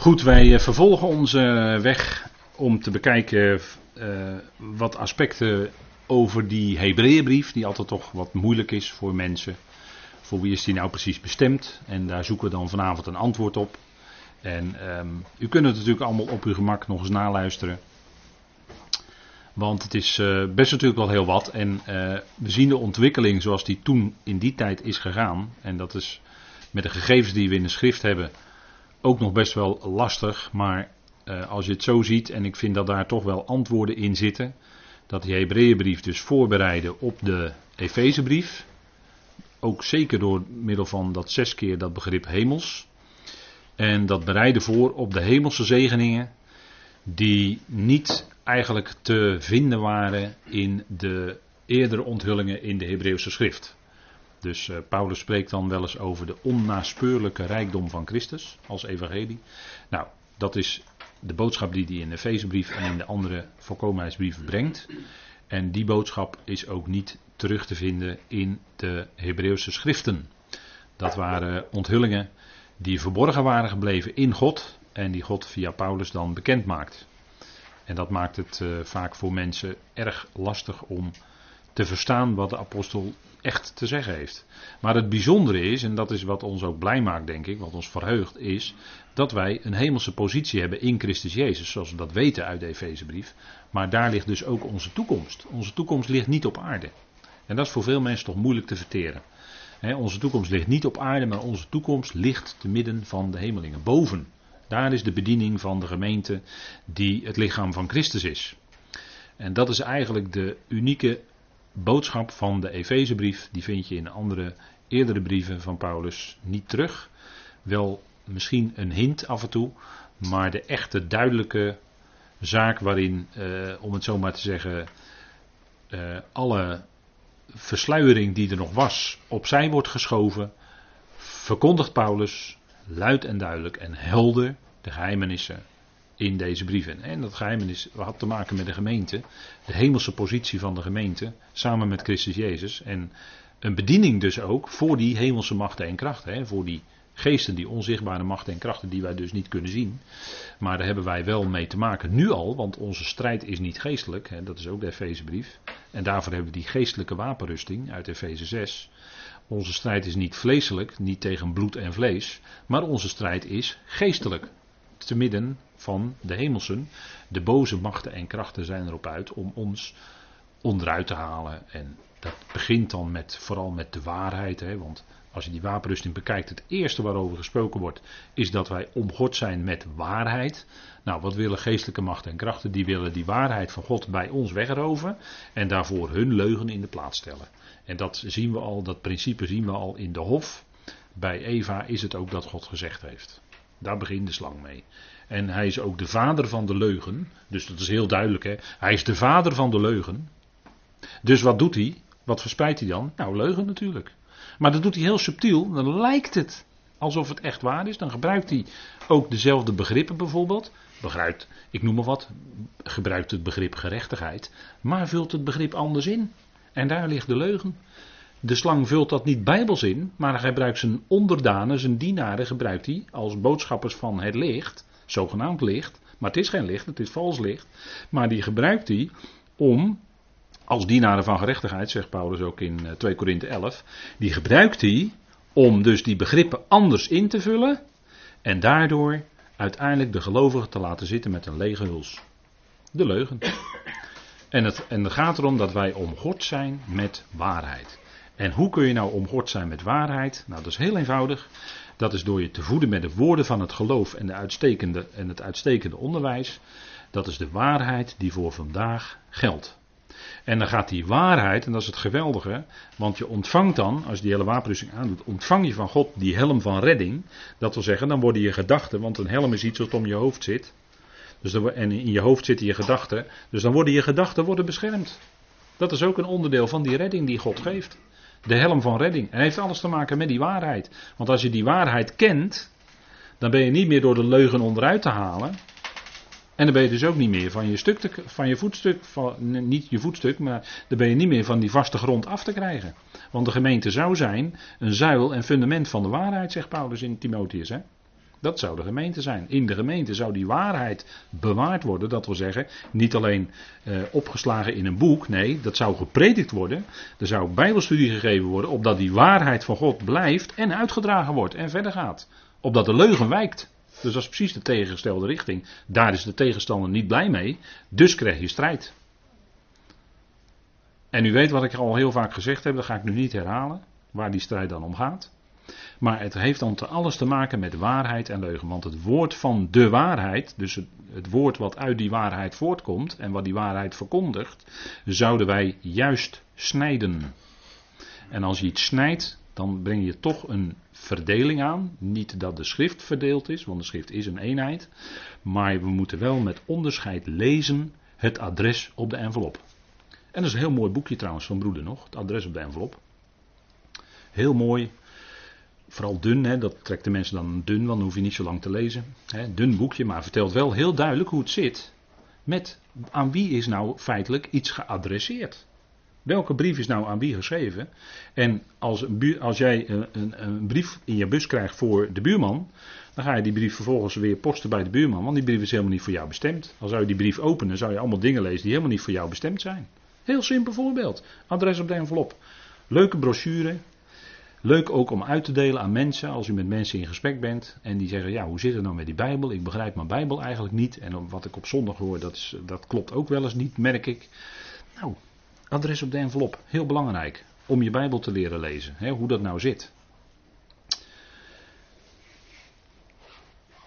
Goed, wij eh, vervolgen onze weg om te bekijken uh, wat aspecten over die Hebreeënbrief, die altijd toch wat moeilijk is voor mensen. Voor wie is die nou precies bestemd? En daar zoeken we dan vanavond een antwoord op. En um, u kunt het natuurlijk allemaal op uw gemak nog eens naluisteren. Want het is uh, best natuurlijk wel heel wat. En we zien de ontwikkeling zoals die toen in die tijd is gegaan. En dat is met de gegevens die we in de schrift hebben ook nog best wel lastig. Maar uh, als je het zo ziet, en ik vind dat daar toch wel antwoorden in zitten. Dat die Hebreeënbrief dus voorbereiden op de Efezebrief. Ook zeker door middel van dat zes keer dat begrip hemels. En dat bereiden voor op de hemelse zegeningen. Die niet eigenlijk te vinden waren in de eerdere onthullingen in de Hebreeuwse schrift. Dus uh, Paulus spreekt dan wel eens over de onnaspeurlijke rijkdom van Christus als evangelie. Nou, dat is de boodschap die hij in de Efezebrief en in de andere volkomenheidsbrieven brengt. En die boodschap is ook niet terug te vinden in de Hebreeuwse schriften. Dat waren onthullingen die verborgen waren gebleven in God en die God via Paulus dan bekend maakt. En dat maakt het uh, vaak voor mensen erg lastig om te verstaan wat de apostel echt te zeggen heeft. Maar het bijzondere is, en dat is wat ons ook blij maakt, denk ik, wat ons verheugt, is dat wij een hemelse positie hebben in Christus Jezus, zoals we dat weten uit de Efezebrief. Maar daar ligt dus ook onze toekomst. Onze toekomst ligt niet op aarde. En dat is voor veel mensen toch moeilijk te verteren. onze toekomst ligt niet op aarde, maar onze toekomst ligt te midden van de hemelingen, boven. Daar is de bediening van de gemeente die het lichaam van Christus is. En dat is eigenlijk de unieke boodschap van de Efezebrief. Die vind je in andere eerdere brieven van Paulus niet terug. Wel misschien een hint af en toe, maar de echte duidelijke zaak waarin, eh, om het zo maar te zeggen, eh, alle versluiering die er nog was opzij wordt geschoven, verkondigt Paulus luid en duidelijk en helder de geheimenissen in deze brieven. En dat geheimenis had te maken met de gemeente, de hemelse positie van de gemeente, samen met Christus Jezus. En een bediening dus ook voor die hemelse machten en krachten, hè, voor die geesten, die onzichtbare machten en krachten die wij dus niet kunnen zien. Maar daar hebben wij wel mee te maken, nu al, want onze strijd is niet geestelijk, hè, dat is ook de Efezebrief. En daarvoor hebben we die geestelijke wapenrusting uit Efeze 6. Onze strijd is niet vleeselijk, niet tegen bloed en vlees, maar onze strijd is geestelijk. Te midden van de hemelsen. De boze machten en krachten zijn erop uit om ons onderuit te halen. En dat begint dan met, vooral met de waarheid. Hè, want als je die wapenrusting bekijkt, het eerste waarover gesproken wordt, is dat wij omgord zijn met waarheid. Nou, wat willen geestelijke machten en krachten? Die willen die waarheid van God bij ons wegroven en daarvoor hun leugen in de plaats stellen. En dat zien we al, dat principe zien we al in de hof. Bij Eva is het ook dat God gezegd heeft. Daar begint de slang mee. En hij is ook de vader van de leugen. Dus dat is heel duidelijk. Hè? Hij is de vader van de leugen. Dus wat doet hij? Wat verspreidt hij dan? Nou, leugen natuurlijk. Maar dat doet hij heel subtiel. Dan lijkt het alsof het echt waar is. Dan gebruikt hij ook dezelfde begrippen bijvoorbeeld. Begrijpt, ik noem maar wat, gebruikt het begrip gerechtigheid. Maar vult het begrip anders in. En daar ligt de leugen. De slang vult dat niet bijbels in, maar hij gebruikt zijn onderdanen, zijn dienaren, gebruikt hij als boodschappers van het licht zogenaamd licht, maar het is geen licht, het is vals licht. Maar die gebruikt hij om, als dienaren van gerechtigheid, zegt Paulus ook in 2 eh, Korinthe 11, die gebruikt hij om dus die begrippen anders in te vullen en daardoor uiteindelijk de gelovigen te laten zitten met een lege huls. De leugen. En het, en het gaat erom dat wij omgord zijn met waarheid. En hoe kun je nou omgord zijn met waarheid? Nou, dat is heel eenvoudig. Dat is door je te voeden met de woorden van het geloof en, de uitstekende, en het uitstekende onderwijs. Dat is de waarheid die voor vandaag geldt. En dan gaat die waarheid, en dat is het geweldige, want je ontvangt dan, als je die hele wapenrusting aandoet, ontvang je van God die helm van redding. Dat wil zeggen, dan worden je gedachten, want een helm is iets wat om je hoofd zit. Dus dan, en in je hoofd zitten je gedachten. Dus dan worden je gedachten worden beschermd. Dat is ook een onderdeel van die redding die God geeft. De helm van redding. En heeft alles te maken met die waarheid. Want als je die waarheid kent, dan ben je niet meer door de leugen onderuit te halen. En dan ben je dus ook niet meer van je, stuk van je voetstuk, van, niet je voetstuk, maar dan ben je niet meer van die vaste grond af te krijgen. Want de gemeente zou zijn een zuil en fundament van de waarheid, zegt Paulus in Timotheus. Hè? Dat zou de gemeente zijn. In de gemeente zou die waarheid bewaard worden. Dat wil zeggen, niet alleen eh, opgeslagen in een boek. Nee, dat zou gepredikt worden. Er zou bijbelstudie gegeven worden. Opdat die waarheid van God blijft en uitgedragen wordt en verder gaat. Opdat de leugen wijkt. Dus dat is precies de tegengestelde richting. Daar is de tegenstander niet blij mee. Dus krijg je strijd. En u weet wat ik al heel vaak gezegd heb, dat ga ik nu niet herhalen. Waar die strijd dan om gaat. Maar het heeft dan te alles te maken met waarheid en leugen. Want het woord van de waarheid, dus het, het, woord wat uit die waarheid voortkomt en wat die waarheid verkondigt, zouden wij juist snijden. En als je iets snijdt, dan breng je toch een verdeling aan. Niet dat de schrift verdeeld is, want de schrift is een eenheid. Maar we moeten wel met onderscheid lezen het adres op de envelop. En dat is een heel mooi boekje trouwens van broeder nog, het adres op de envelop. Heel mooi, vooral dun, hè, dat trekt de mensen dan dun, want dan hoef je niet zo lang te lezen. Hè, dun boekje, maar vertelt wel heel duidelijk hoe het zit met aan wie is nou feitelijk iets geadresseerd. Welke brief is nou aan wie geschreven? En als, als jij een, een, een, brief in je bus krijgt voor de buurman, dan ga je die brief vervolgens weer posten bij de buurman, want die brief is helemaal niet voor jou bestemd. Als zou je die brief openen, zou je allemaal dingen lezen die helemaal niet voor jou bestemd zijn. Heel simpel voorbeeld. Adres op de envelop. Leuke brochure. Leuk ook om uit te delen aan mensen als u met mensen in gesprek bent en die zeggen, ja hoe zit het nou met die Bijbel? Ik begrijp mijn Bijbel eigenlijk niet en wat ik op zondag hoor, dat, is, dat klopt ook wel eens niet, merk ik. Nou, adres op de envelop, heel belangrijk om je Bijbel te leren lezen, hè, hoe dat nou zit.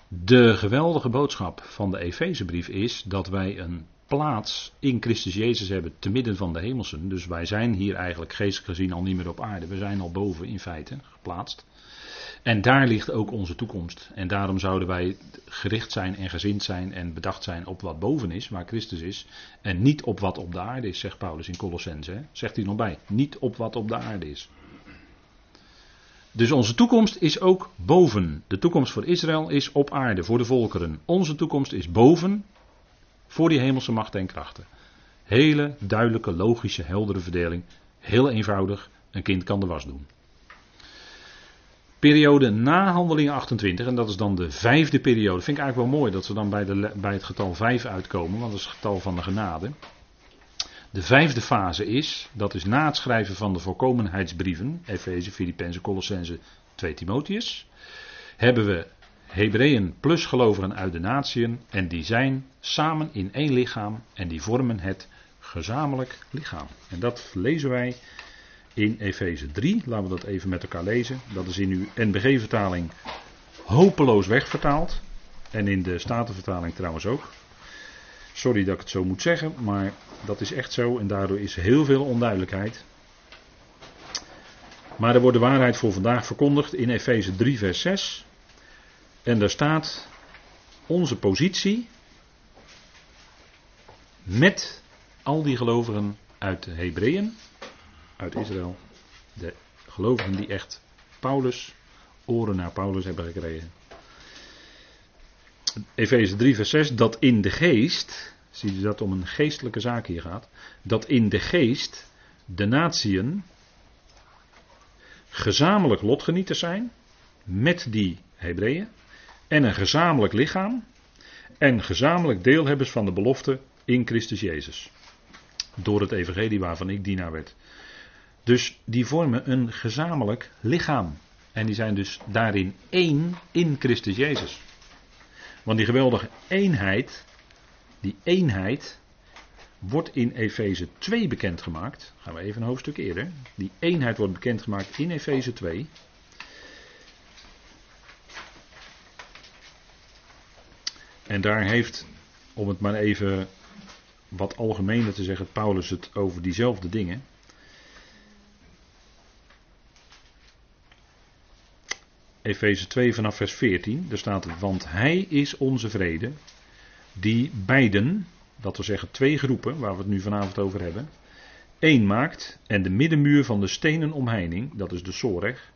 De geweldige boodschap van de Efezebrief is dat wij een plaats in Christus Jezus hebben te midden van de hemelsen. Dus wij zijn hier eigenlijk geestelijk gezien al niet meer op aarde. We zijn al boven in feite geplaatst. En daar ligt ook onze toekomst. En daarom zouden wij gericht zijn en gezind zijn en bedacht zijn op wat boven is, waar Christus is. En niet op wat op de aarde is, zegt Paulus in Colossense. Zegt hij nog bij. Niet op wat op de aarde is. Dus onze toekomst is ook boven. De toekomst voor Israël is op aarde, voor de volkeren. Onze toekomst is boven, voor die hemelse machten en krachten. Hele duidelijke, logische, heldere verdeling. Heel eenvoudig, een kind kan de was doen. Periode na handelingen 28, en dat is dan de vijfde periode. Vind ik eigenlijk wel mooi dat ze dan bij, de, bij het getal 5 uitkomen, want dat is het getal van de genade. De vijfde fase is, dat is na het schrijven van de voorkomenheidsbrieven, Efeze, Filippenzen, Colossense, 2 Timotheus, hebben we Hebreeën plus gelovigen uit de natieën en die zijn samen in één lichaam en die vormen het gezamenlijk lichaam. En dat lezen wij in Efeze 3. Laten we dat even met elkaar lezen. Dat is in uw NBG-vertaling hopeloos wegvertaald. En in de Statenvertaling trouwens ook. Sorry dat ik het zo moet zeggen, maar dat is echt zo en daardoor is heel veel onduidelijkheid. Maar er wordt de waarheid voor vandaag verkondigd in Efeze 3, vers 6. En daar staat onze positie met al die gelovigen uit de Hebreeën, uit Israël. De gelovigen die echt Paulus, oren naar Paulus hebben gekregen. Efeze 3, vers 6, dat in de geest, zie je dat om een geestelijke zaak hier gaat, dat in de geest de natieën gezamenlijk lotgenieters zijn met die Hebreeën en een gezamenlijk lichaam en gezamenlijk deelhebbers van de belofte in Christus Jezus. Door het evangelie waarvan ik dienaar werd. Dus die vormen een gezamenlijk lichaam. En die zijn dus daarin één in Christus Jezus. Want die geweldige eenheid, die eenheid, wordt in Efeze 2 bekendgemaakt. Gaan we even een hoofdstuk eerder. Die eenheid wordt bekendgemaakt in Efeze 2. En daar heeft, om het maar even wat algemener te zeggen, Paulus het over diezelfde dingen. Efeze 2 vanaf vers 14, daar staat, want hij is onze vrede, die beiden, dat wil zeggen twee groepen, waar we het nu vanavond over hebben, één maakt en de middenmuur van de stenen omheining, dat is de Soreg,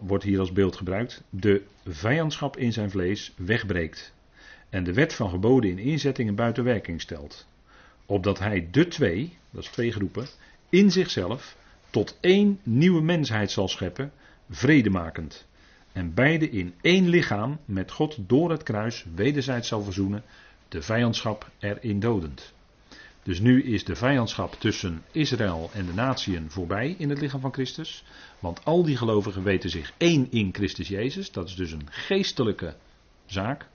wordt hier als beeld gebruikt, de vijandschap in zijn vlees wegbreekt en de wet van geboden in inzettingen buiten werking stelt. Opdat hij de twee, dat is twee groepen, in zichzelf tot één nieuwe mensheid zal scheppen, vredemakend. en beide in één lichaam met God door het kruis wederzijds zal verzoenen, de vijandschap erin dodend. Dus nu is de vijandschap tussen Israël en de natieën voorbij in het lichaam van Christus. Want al die gelovigen weten zich één in Christus Jezus. Dat is dus een geestelijke zaak.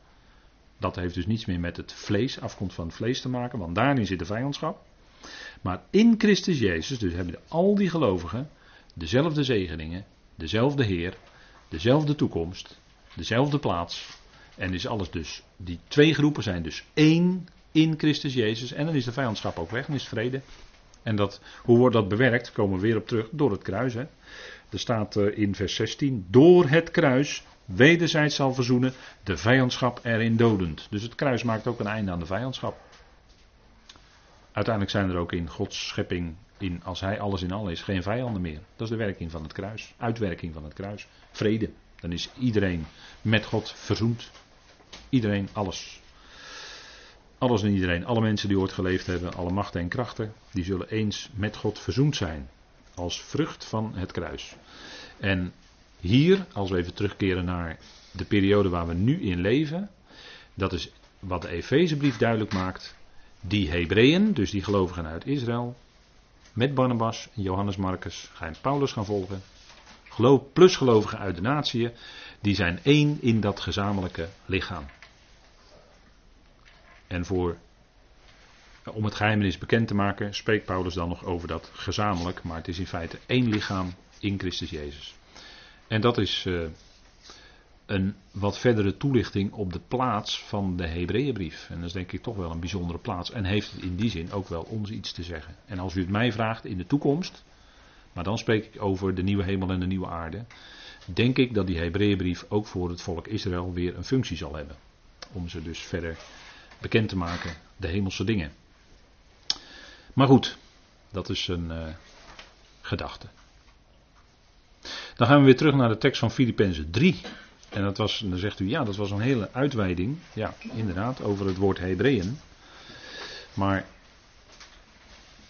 Dat heeft dus niets meer met het vlees, afkomst van het vlees te maken, want daarin zit de vijandschap. Maar in Christus Jezus, dus hebben al die gelovigen dezelfde zegeningen, dezelfde Heer, dezelfde toekomst, dezelfde plaats. En is alles dus, die twee groepen zijn dus één in Christus Jezus. En dan is de vijandschap ook weg, dan is vrede. En dat, hoe wordt dat bewerkt? Komen we weer op terug door het kruis. Hè? Er staat eh, in vers 16: Door het kruis wederzijds zal verzoenen, de vijandschap erin dodend. Dus het kruis maakt ook een einde aan de vijandschap. Uiteindelijk zijn er ook in Gods schepping, in, als Hij alles in al is, geen vijanden meer. Dat is de werking van het kruis, uitwerking van het kruis. Vrede. Dan is iedereen met God verzoend. Iedereen, alles. Alles en iedereen, alle mensen die ooit geleefd hebben, alle machten en krachten, die zullen eens met God verzoend zijn. Als vrucht van het kruis. En hier, als we even terugkeren naar de periode waar we nu in leven, dat is wat de Efezebrief duidelijk maakt. Die Hebreeën, dus die gelovigen uit Israël, met Barnabas en Johannes Marcus, gaan Paulus gaan volgen. Plus gelovigen uit de natie, die zijn één in dat gezamenlijke lichaam. En voor, om het geheimenis bekend te maken, spreekt Paulus dan nog over dat gezamenlijk, maar het is in feite één lichaam in Christus Jezus. En dat is uh, een wat verdere toelichting op de plaats van de Hebreeënbrief. En dat is denk ik toch wel een bijzondere plaats. En heeft het in die zin ook wel ons iets te zeggen. En als u het mij vraagt in de toekomst, maar dan spreek ik over de nieuwe hemel en de nieuwe aarde. Denk ik dat die Hebreeënbrief ook voor het volk Israël weer een functie zal hebben. Om ze dus verder bekend te maken, de hemelse dingen. Maar goed, dat is een uh, gedachte. Dan gaan we weer terug naar de tekst van Filippenzen 3. En dat was, dan zegt u, ja, dat was een hele uitweiding. Ja, inderdaad, over het woord Hebreeën. Maar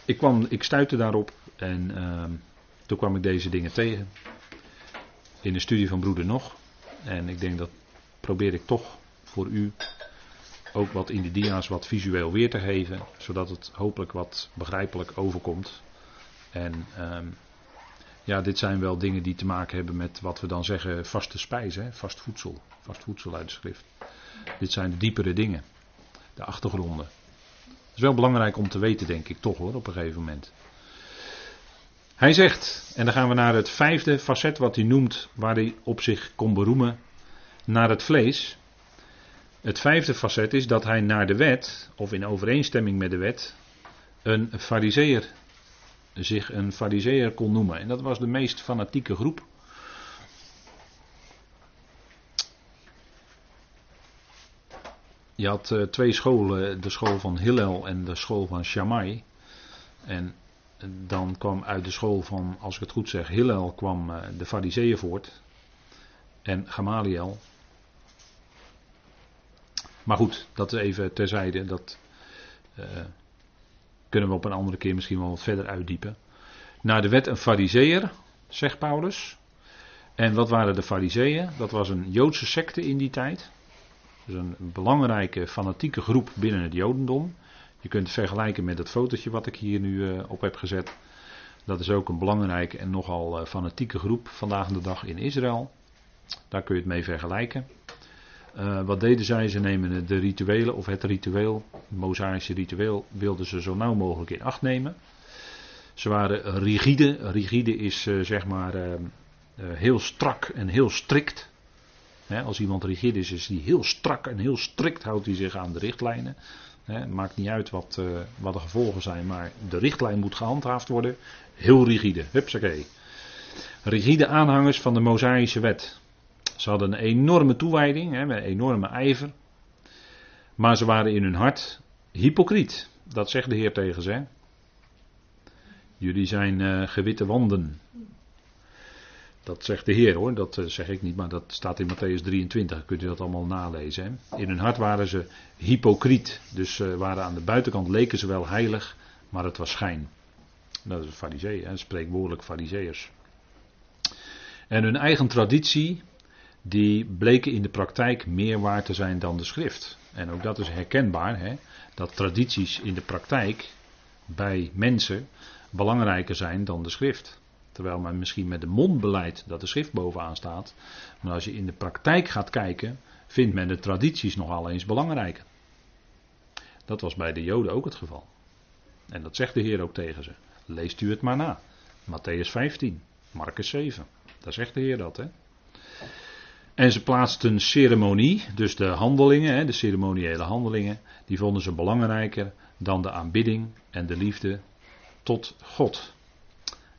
ik, kwam, ik stuitte daarop en uh, toen kwam ik deze dingen tegen. In de studie van Broeder Nog. En ik denk dat probeer ik toch voor u ook wat in de dia's wat visueel weer te geven. Zodat het hopelijk wat begrijpelijk overkomt. En um, ja, dit zijn wel dingen die te maken hebben met wat we dan zeggen vaste spijzen, vast voedsel. Vast voedsel uit de schrift. Dit zijn de diepere dingen. De achtergronden. Het is wel belangrijk om te weten, denk ik toch hoor, op een gegeven moment. Hij zegt, en dan gaan we naar het vijfde facet wat hij noemt, waar hij op zich kon beroemen, naar het vlees. Het vijfde facet is dat hij naar de wet, of in overeenstemming met de wet, een fariseer zich een fariseer kon noemen. En dat was de meest fanatieke groep. Je had uh, twee scholen, de school van Hillel en de school van Shammai. En dan kwam uit de school van, als ik het goed zeg, Hillel kwam uh, de fariseeën voort. En Gamaliel. Maar goed, dat even terzijde. Dat, uh, kunnen we op een andere keer misschien wel wat verder uitdiepen. Naar de wet een fariseer, zegt Paulus. En wat waren de fariseeën? Dat was een Joodse secte in die tijd. Dus een belangrijke fanatieke groep binnen het Jodendom. Je kunt het vergelijken met het fotootje wat ik hier nu uh, op heb gezet. Dat is ook een belangrijke en nogal uh, fanatieke groep vandaag de dag in Israël. Daar kun je het mee vergelijken. Uh, wat deden zij? Ze nemen de rituelen of het ritueel, het mosaïsche ritueel, wilden ze zo nauw mogelijk in acht nemen. Ze waren rigide. Rigide is uh, zeg maar uh, heel strak en heel strikt. Als iemand rigide is, is hij heel strak en heel strikt houdt hij zich aan de richtlijnen. Hè, maakt niet uit wat, wat de gevolgen zijn, maar de richtlijn moet gehandhaafd worden. Heel rigide. Hupsakee. Rigide aanhangers van de mosaïsche wet. Ze hadden een enorme toewijding, hè, een enorme ijver. Maar ze waren in hun hart hypocriet. Dat zegt de Heer tegen ze. Jullie zijn uh, gewitte wanden. Dat zegt de Heer hoor, dat uh, zeg ik niet, maar dat staat in Matthäus 23. Kunt u dat allemaal nalezen. In hun hart waren ze hypocriet. Dus uh, waren aan de buitenkant leken ze wel heilig, maar het was schijn. Dat is een farisee, spreekwoordelijk fariseërs. En hun eigen traditie, die bleken in de praktijk meer waard te zijn dan de schrift. En ook dat is herkenbaar, hè? dat tradities in de praktijk bij mensen belangrijker zijn dan de schrift. Terwijl men misschien met de mond beleidt dat de schrift bovenaan staat. Maar als je in de praktijk gaat kijken, vindt men de tradities nogal eens belangrijker. Dat was bij de Joden ook het geval. En dat zegt de Heer ook tegen ze. Leest u het maar na. Matthäus 15, Marcus 7. Daar zegt de Heer dat, hè. En ze plaatsten ceremonie, dus de handelingen, de ceremoniële handelingen, die vonden ze belangrijker dan de aanbidding en de liefde tot God.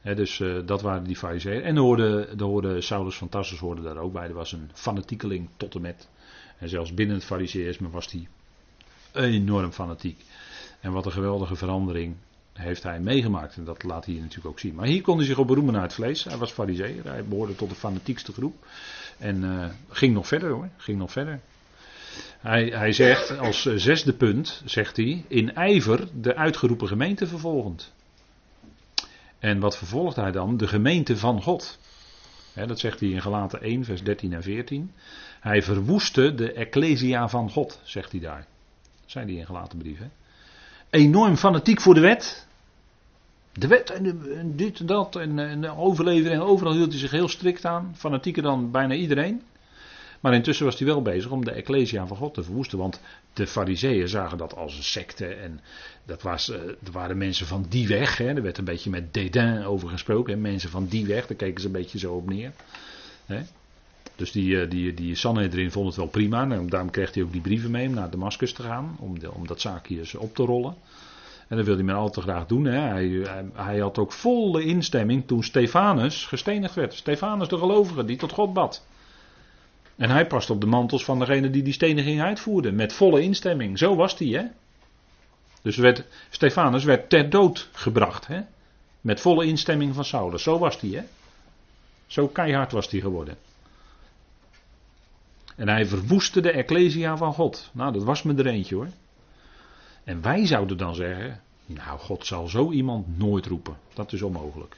dus uh, dat waren die fariseeën. En hoorde, de hoorde Saulus van Tarsus hoorde daar ook bij. Er was een fanatiekeling tot en met. En zelfs binnen het fariseïsme was hij enorm fanatiek. En wat een geweldige verandering heeft hij meegemaakt. En dat laat hij natuurlijk ook zien. Maar hier kon hij zich op beroemen naar het vlees. Hij was fariseer. Hij behoorde tot de fanatiekste groep. En uh, ging nog verder hoor. Ging nog verder. Hij, hij zegt als zesde punt, zegt hij, in ijver de uitgeroepen gemeente vervolgend. En wat vervolgt hij dan? De gemeente van God. dat zegt hij in Galaten 1, vers 13 en 14. Hij verwoestte de ecclesia van God, zegt hij daar. Dat zijn die in Galaten brieven. Enorm fanatiek voor de wet. De wet en, dit en dat en, en de overlevering. Overal hield hij zich heel strikt aan. Fanatieker dan bijna iedereen. Maar intussen was hij wel bezig om de Ecclesia van God te verwoesten. Want de Fariseeën zagen dat als een secte. En dat, was, uh, waren mensen van die weg. Hè. Er werd een beetje met dédain over gesproken. Mensen van die weg, daar keken ze een beetje zo op neer. Hè. Dus die, uh, die, die Sanhedrin vond het wel prima. En daarom kreeg hij ook die brieven mee om naar Damascus te gaan. Om, de, om dat zaakje eens op te rollen. En dat wilde hij maar al te graag doen. Hè. Hij, hij, hij, had ook volle instemming toen Stefanus gestenigd werd. Stefanus de gelovige die tot God bad. En hij past op de mantels van degene die die steniging uitvoerde. Met volle instemming. Zo was hij, hè. Dus werd, Stefanus werd ter dood gebracht, hè. Met volle instemming van Saulus. Zo was hij, hè. Zo keihard was hij geworden. En hij verwoestte de Ecclesia van God. Nou, dat was me er eentje hoor. En wij zouden dan zeggen: Nou, God zal zo iemand nooit roepen. Dat is onmogelijk.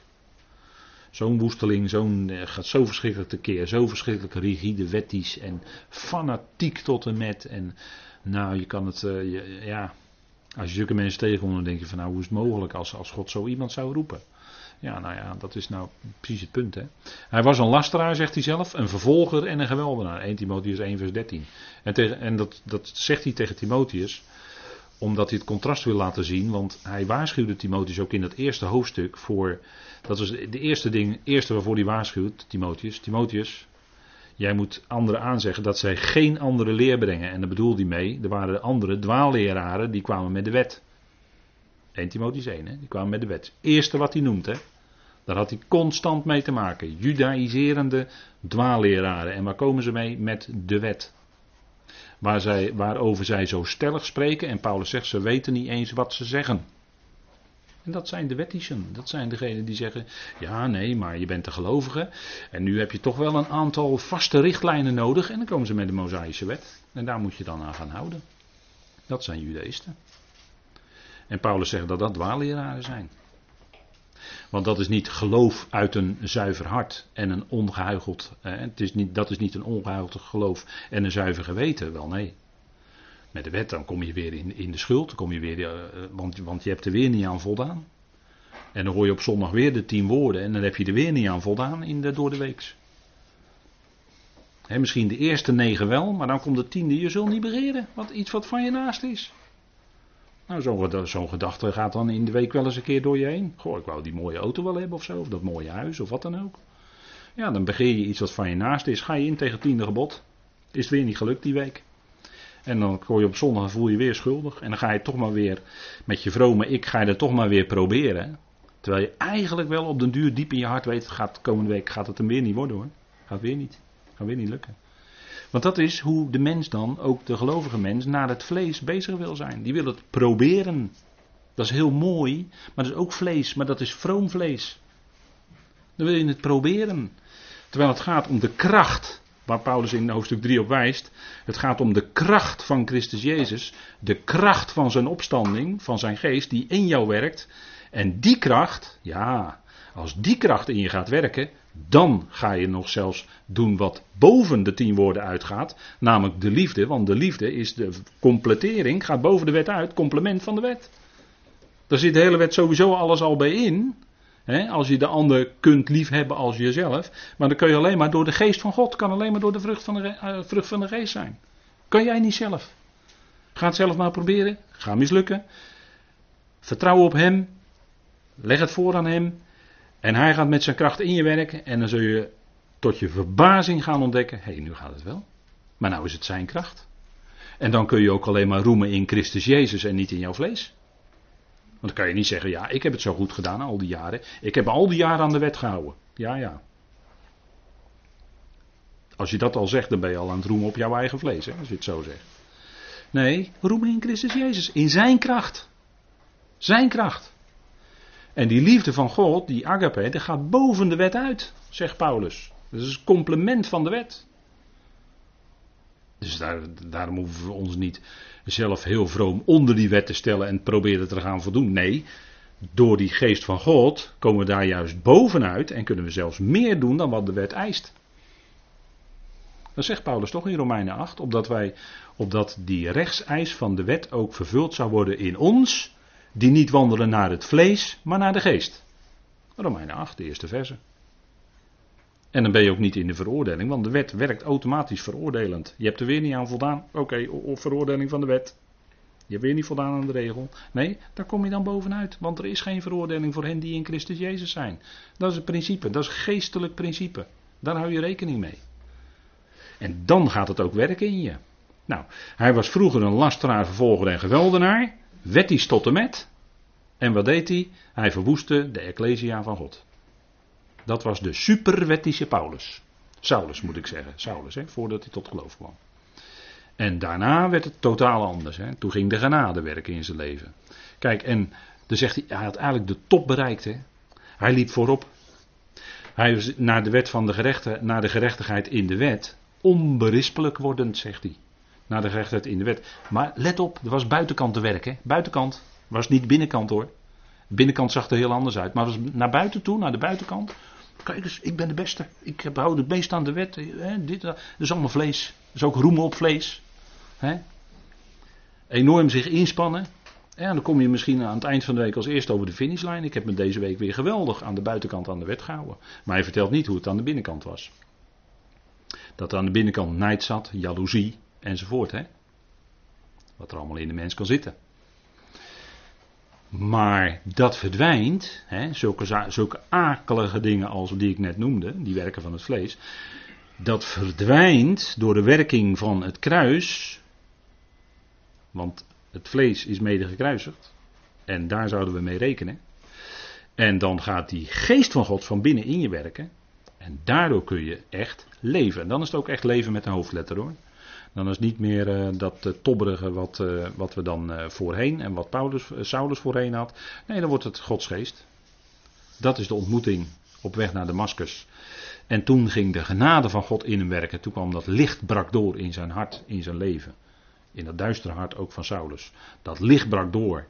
Zo'n woesteling, zo'n, eh, gaat zo verschrikkelijk tekeer, zo verschrikkelijk rigide, wettisch en fanatiek tot en met. En nou, je kan het, uh, ja, als je zulke mensen tegenkomt, dan denk je van nou, hoe is het mogelijk als, als God zo iemand zou roepen? Ja, nou ja, dat is nou precies het punt. Hè. Hij was een lasteraar, zegt hij zelf, een vervolger en een geweldenaar. 1 Timotheus 1 vers 13. En, tegen, en dat, dat zegt hij tegen Timotheus omdat hij het contrast wil laten zien. Want hij waarschuwde Timotheus ook in dat eerste hoofdstuk voor. Dat was de eerste ding, eerste waarvoor hij waarschuwt, Timotheus. Timotheus, jij moet anderen aanzeggen dat zij geen andere leer brengen. En daar bedoelde hij mee, er waren andere dwaalleraren die kwamen met de wet. 1 Timotheus 1, hè? die kwamen met de wet. Eerste wat hij noemt, hè. Daar had hij constant mee te maken. Judaïserende dwaalleraren. En waar komen ze mee? Met de wet zij, waarover zij zo stellig spreken. En Paulus zegt, ze weten niet eens wat ze zeggen. En dat zijn de wettischen. Dat zijn degenen die zeggen: ja, nee, maar je bent de gelovige. En nu heb je toch wel een aantal vaste richtlijnen nodig. En dan komen ze met de Mosaïsche wet. En daar moet je dan aan gaan houden. Dat zijn judaïsten. En Paulus zegt dat dat dwaalleraren zijn. Want dat is niet geloof uit een zuiver hart en een ongehuigeld. het is niet, dat is niet een ongehuigeld geloof en een zuiver geweten. Wel nee. Met de wet dan kom je weer in, in de schuld. Kom je weer, uh, want, want je hebt er weer niet aan voldaan. En dan hoor je op zondag weer de tien woorden. En dan heb je er weer niet aan voldaan in de, door de weeks. misschien de eerste negen wel, maar dan komt de tiende. Je zult niet begeren. Wat, iets wat van je naast is. Nou, zo'n zo gedachte gaat dan in de week wel eens een keer door je heen. Goh, ik wou die mooie auto wel hebben of zo, of dat mooie huis, of wat dan ook. Ja, dan begeer je iets wat van je naast is. Ga je in tegen het tiende gebod. Is het weer niet gelukt die week. En dan gooi je op zondag en voel je weer schuldig. En dan ga je toch maar weer met je vrome ik, ga je dat toch maar weer proberen. Terwijl je eigenlijk wel op den duur diep in je hart weet, gaat, komende week gaat het hem weer niet worden hoor. Gaat weer niet. Gaat weer niet lukken. Want dat is hoe de mens dan, ook de gelovige mens, naar het vlees bezig wil zijn. Die wil het proberen. Dat is heel mooi, maar dat is ook vlees, maar dat is vroom vlees. Dan wil je het proberen. Terwijl het gaat om de kracht, waar Paulus in hoofdstuk 3 op wijst. Het gaat om de kracht van Christus Jezus. De kracht van zijn opstanding, van zijn geest, die in jou werkt. En die kracht, ja, Als die kracht in je gaat werken, dan ga je nog zelfs doen wat boven de tien woorden uitgaat, namelijk de liefde, want de liefde is de completering, gaat boven de wet uit, complement van de wet. Daar zit de hele wet sowieso alles al bij in. Als je de ander kunt liefhebben als jezelf. Maar dan kun je alleen maar door de geest van God. Kan alleen maar door de vrucht van de, uh, vrucht van de geest zijn. Kan jij niet zelf. Ga het zelf maar proberen. Ga mislukken. Vertrouw op hem. Leg het voor aan hem. En hij gaat met zijn kracht in je werken. En dan zul je tot je verbazing gaan ontdekken. Hé, hey, nu gaat het wel. Maar nou is het zijn kracht. En dan kun je ook alleen maar roemen in Christus Jezus en niet in jouw vlees. Want dan kan je niet zeggen, ja, ik heb het zo goed gedaan al die jaren. Ik heb al die jaren aan de wet gehouden. Ja, ja. Als je dat al zegt, dan ben je al aan het roemen op jouw eigen vlees, hè, als je het zo zegt. Nee, roemen in Christus Jezus. In zijn kracht. Zijn kracht. En die liefde van God, die agape, die gaat boven de wet uit, zegt Paulus. Dat is een complement van de wet. Dus daar, daarom hoeven we ons niet zelf heel vroom onder die wet te stellen en proberen te gaan voldoen. Nee, door die geest van God komen we daar juist bovenuit en kunnen we zelfs meer doen dan wat de wet eist. Dat zegt Paulus toch in Romeinen 8, opdat, wij, opdat die rechtseis van de wet ook vervuld zou worden in ons, die niet wandelen naar het vlees, maar naar de geest. Romeinen 8, de eerste verse. En dan ben je ook niet in de veroordeling, want de wet werkt automatisch veroordelend. Je hebt er weer niet aan voldaan. Oké, of veroordeling van de wet. Je hebt weer niet voldaan aan de regel. Nee, daar kom je dan bovenuit. Want er is geen veroordeling voor hen die in Christus Jezus zijn. Dat is het principe. Dat is een geestelijk principe. Daar hou je rekening mee. En dan gaat het ook werken in je. Nou, hij was vroeger een lasteraar, vervolger en geweldenaar. Wettisch tot en met. En wat deed hij? Hij verwoestte de Ecclesia van God. Dat was de superwettische Paulus. Saulus moet ik zeggen. Saulus, hè, voordat hij tot geloof kwam. En daarna werd het totaal anders. Hè. Toen ging de genade werken in zijn leven. Kijk, en dan zegt hij, hij had eigenlijk de top bereikt. Hè. Hij liep voorop. Hij was naar de wet van de gerechte, naar de gerechtigheid in de wet. Onberispelijk wordend, zegt hij. Naar de gerechtigheid in de wet. Maar let op, er was buitenkant te werken. Buitenkant. Was niet binnenkant hoor. Binnenkant zag er heel anders uit. Maar was naar buiten toe, naar de buitenkant. Kijk eens, ik ben de beste. Ik hou het meest aan de wet. Dit, dat is allemaal vlees. Dat is ook roemen op vlees. Hè? Enorm zich inspannen. En dan kom je misschien aan het eind van de week als eerste over de finishlijn. Ik heb me deze week weer geweldig aan de buitenkant aan de wet gehouden. Maar hij vertelt niet hoe het aan de binnenkant was. Dat er aan de binnenkant nijd zat, jaloezie enzovoort. Hè? Wat er allemaal in de mens kan zitten. Maar dat verdwijnt, hè, zulke, zulke akelige dingen als die ik net noemde, die werken van het vlees, dat verdwijnt door de werking van het kruis, want het vlees is mede gekruisigd, en daar zouden we mee rekenen. En dan gaat die geest van God van binnen in je werken, en daardoor kun je echt leven. En dan is het ook echt leven met een hoofdletter hoor. Dan is niet meer uh, dat uh, tobberige wat, uh, wat we dan voorheen en wat Paulus, Saulus voorheen had. Nee, dan wordt het Godsgeest. Dat is de ontmoeting op weg naar Damascus. En toen ging de genade van God in hem werken. Toen kwam dat licht brak door in zijn hart, in zijn leven. In dat duistere hart ook van Saulus. Dat licht brak door.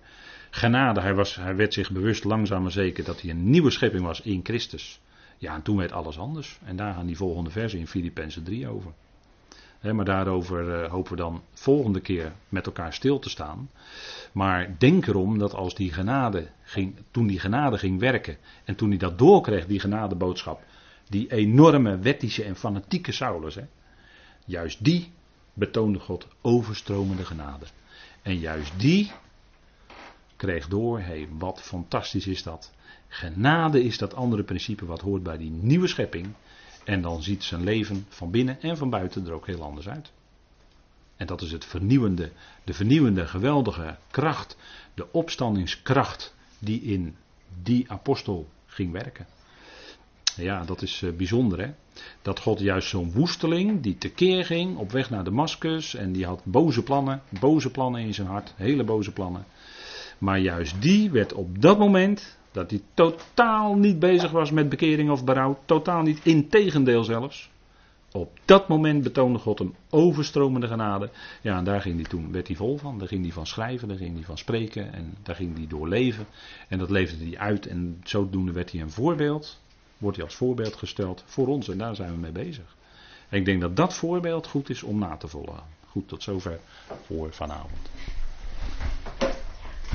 Genade, hij, was, hij werd zich bewust langzaam maar zeker dat hij een nieuwe schepping was in Christus. Ja, en toen werd alles anders. En daar gaan die volgende versen in Filippenzen 3 over maar daarover uh, hopen we dan volgende keer met elkaar stil te staan. Maar denk erom dat als die genade ging, toen die genade ging werken en toen hij dat doorkreeg, die genadeboodschap, die enorme wettische en fanatieke Saulus, hè, juist die betoonde God overstromende genade. En juist die kreeg door, hé, hey, wat fantastisch is dat. Genade is dat andere principe wat hoort bij die nieuwe schepping. En dan ziet zijn leven van binnen en van buiten er ook heel anders uit. En dat is het vernieuwende, de vernieuwende, geweldige kracht, de opstandingskracht die in die apostel ging werken. Ja, dat is eh, bijzonder hè. Dat God juist zo'n woesteling die tekeer ging op weg naar Damascus en die had boze plannen, boze plannen in zijn hart, hele boze plannen. Maar juist die werd op dat moment dat hij totaal niet bezig was met bekering of berouw. Totaal niet. Integendeel zelfs. op dat moment betoonde God een overstromende genade. Ja, en daar ging hij toen, werd hij vol van. Daar ging hij van schrijven, daar ging hij van spreken en daar ging hij door leven. En dat leefde hij uit en zodoende werd hij een voorbeeld, wordt hij als voorbeeld gesteld voor ons en daar zijn we mee bezig. En ik denk dat dat voorbeeld goed is om na te volgen. Goed, tot zover voor vanavond.